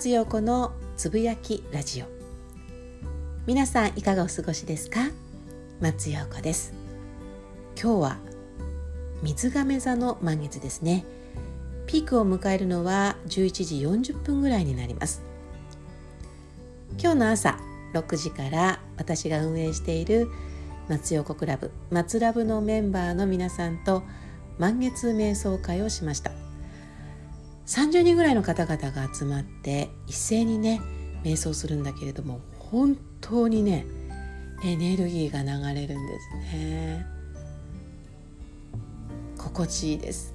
松陽子のつぶやきラジオ。皆さんいかがお過ごしですか？松陽子です。今日は水亀座の満月ですね。ピークを迎えるのは11時40分ぐらいになります。今日の朝6時から私が運営している松陽子クラブ松ラブのメンバーの皆さんと満月瞑想会をしました。30人ぐらいの方々が集まって一斉にね瞑想するんだけれども本当にねエネルギーが流れるんですね。心地いいです。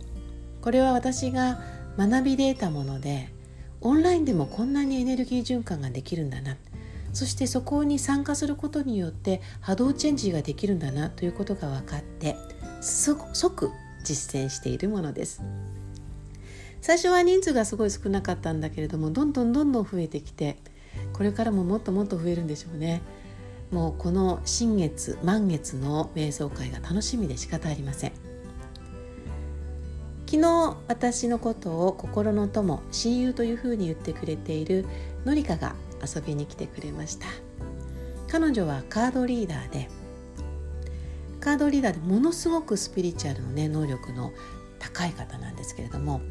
これは私が学びで得たものでオンラインでもこんなにエネルギー循環ができるんだな。そしてそこに参加することによって波動チェンジができるんだなということが分かって即実践しているものです。最初は人数がすごい少なかったんだけれどもどんどんどんどん増えてきてこれからももっともっと増えるんでしょうね。もうこの新月満月の瞑想会が楽しみで仕方ありません。昨日私のことを心の友親友というふうに言ってくれているのりかが遊びに来てくれました。彼女はカードリーダーでカードリーダーでものすごくスピリチュアルのね能力の高い方なんですけれども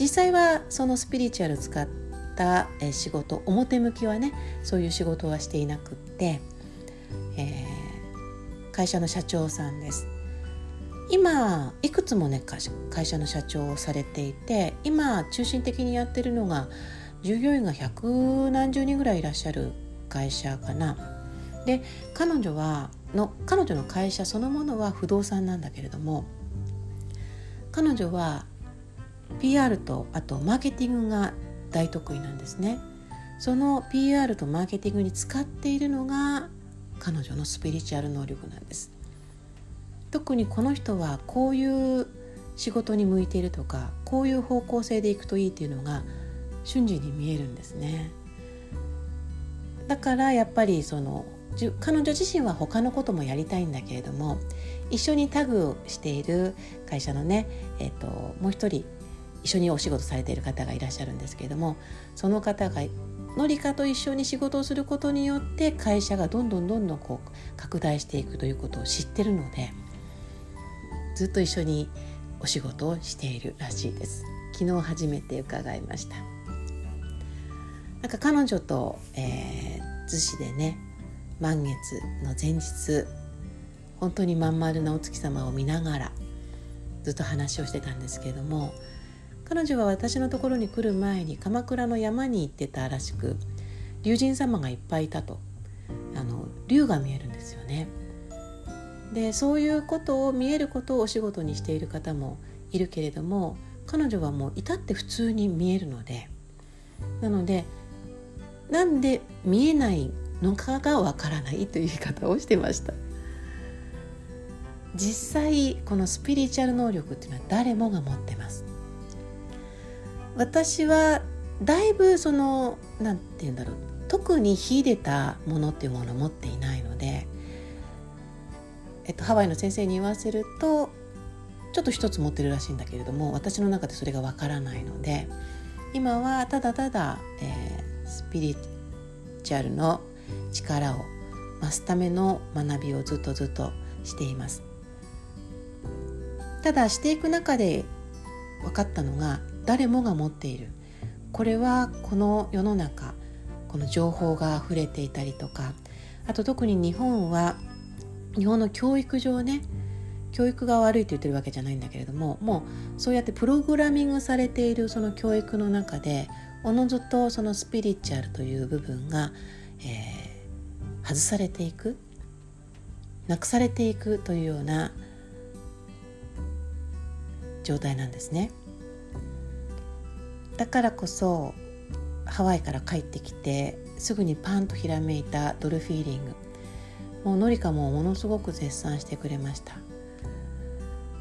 実際はそのスピリチュアル使った仕事表向きはねそういう仕事はしていなくって、えー、会社の社長さんです今いくつもね会社の社長をされていて今中心的にやってるのが従業員が百何十人ぐらいいらっしゃる会社かな。で彼女はの彼女の会社そのものは不動産なんだけれども彼女は PR とあとマーケティングが大得意なんですね。その PR とマーケティングに使っているのが彼女のスピリチュアル能力なんです。特にこの人はこういう仕事に向いているとかこういう方向性でいくといいっていうのが瞬時に見えるんですねだからやっぱりその彼女自身は他のこともやりたいんだけれども一緒にタグしている会社のね、えーと、もう一人一緒にお仕事されている方がいらっしゃるんですけれどもその方がのりかと一緒に仕事をすることによって会社がどんどんどんどんこう拡大していくということを知ってるのでずっと一緒にお仕事をしているらしいです。昨日初めて伺いました。なんか彼女と、えー、逗子でね満月の前日本当にまん丸なお月様を見ながらずっと話をしてたんですけれども彼女は私のところに来る前に鎌倉の山に行ってたらしく龍神様がいっぱいいたと。あの龍が見えるんですよね。でそういうことを見えることをお仕事にしている方もいるけれども彼女はもう至って普通に見えるのでなのでなんで見えないのかがわからないという言い方をしてました。実際このスピリチュアル能力っていうのは誰もが持ってます。私はだいぶその何て言うんだろう特に秀でたものっていうものを持っていないので、えっと、ハワイの先生に言わせるとちょっと一つ持ってるらしいんだけれども私の中でそれがわからないので今はただただ、えー、スピリチュアルの力を増すための学びをずっとずっとしています。ただしていく中で分かったのが誰もが持っているこれはこの世の中この情報が溢れていたりとかあと特に日本は日本の教育上ね教育が悪いと言ってるわけじゃないんだけれどももうそうやってプログラミングされているその教育の中でおのずとそのスピリチュアルという部分が、えー、外されていくなくされていくというような状態なんですね。だからこそハワイから帰ってきてすぐにパンとひらめいたドルフィーリング。もうノリカもものすごく絶賛してくれました。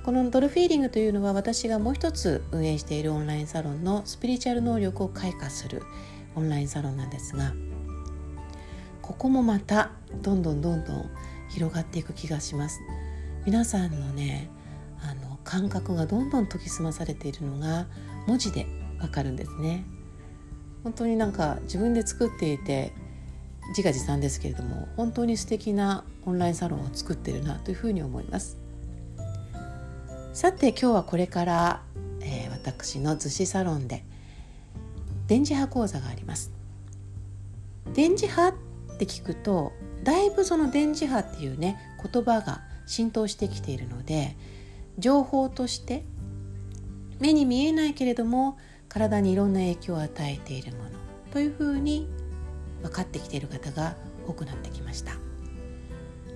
このドルフィーリングというのは私がもう一つ運営しているオンラインサロンのスピリチュアル能力を開花するオンラインサロンなんですがここもまたどんどんどんどん広がっていく気がします。皆さんのねあの感覚がどんどん研ぎ澄まされているのが文字でわかるんですね。本当になんか自分で作っていて自画自賛ですけれども本当に素敵なオンラインサロンを作ってるなというふうに思います。さて今日はこれから、えー、私の逗子サロンで電磁波講座があります。電磁波って聞くとだいぶその電磁波っていうね言葉が浸透してきているので情報として目に見えないけれども体にいろんな影響を与えているものというふうに分かってきている方が多くなってきました。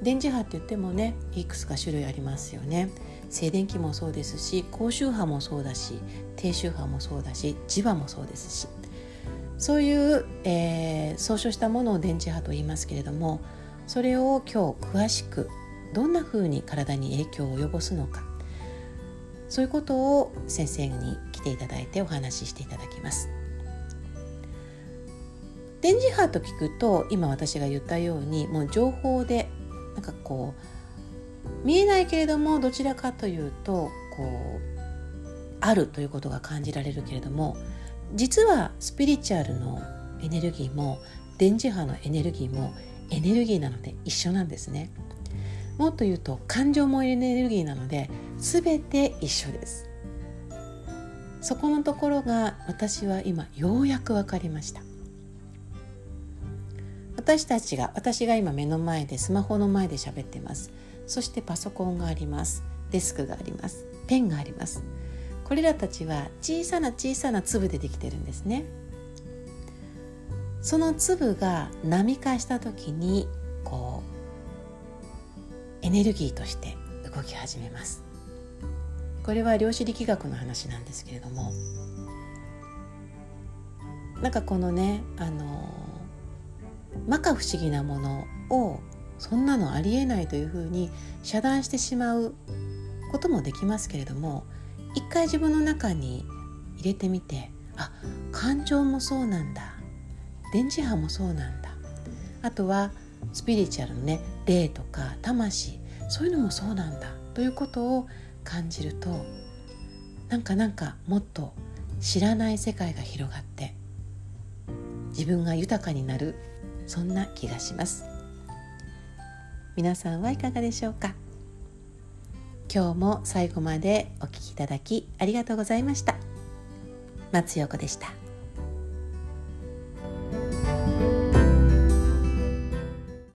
電磁波って言ってもねいくつか種類ありますよね。静電気もそうですし高周波もそうだし低周波もそうだし磁場もそうですし。そういう、えー、総称したものを電磁波と言いますけれどもそれを今日詳しくどんなふうに体に影響を及ぼすのか。そういうことを先生にていただいてお話ししていただきます。電磁波と聞くと今私が言ったようにもう情報でなんかこう見えないけれどもどちらかというとこうあるということが感じられるけれども実はスピリチュアルのエネルギーも電磁波のエネルギーもエネルギーなので一緒なんですねもっと言うと感情もエネルギーなので全て一緒ですそこのところが私は今ようやく分かりました。私たちが私が今目の前でスマホの前で喋ってます。そしてパソコンがあります。デスクがあります。ペンがあります。これらたちは小さな小さな粒でできてるんですね。その粒が波化した時にこうエネルギーとして動き始めます。これは量子力学の話なんですけれどもなんかこのねあの摩訶不思議なものをそんなのありえないというふうに遮断してしまうこともできますけれども一回自分の中に入れてみてあ感情もそうなんだ電磁波もそうなんだあとはスピリチュアルのね霊とか魂そういうのもそうなんだということを感じるとなんかなんかもっと知らない世界が広がって自分が豊かになるそんな気がします。皆さんはいかがでしょうか？今日も最後までお聴きいただきありがとうございました。松陽子でした。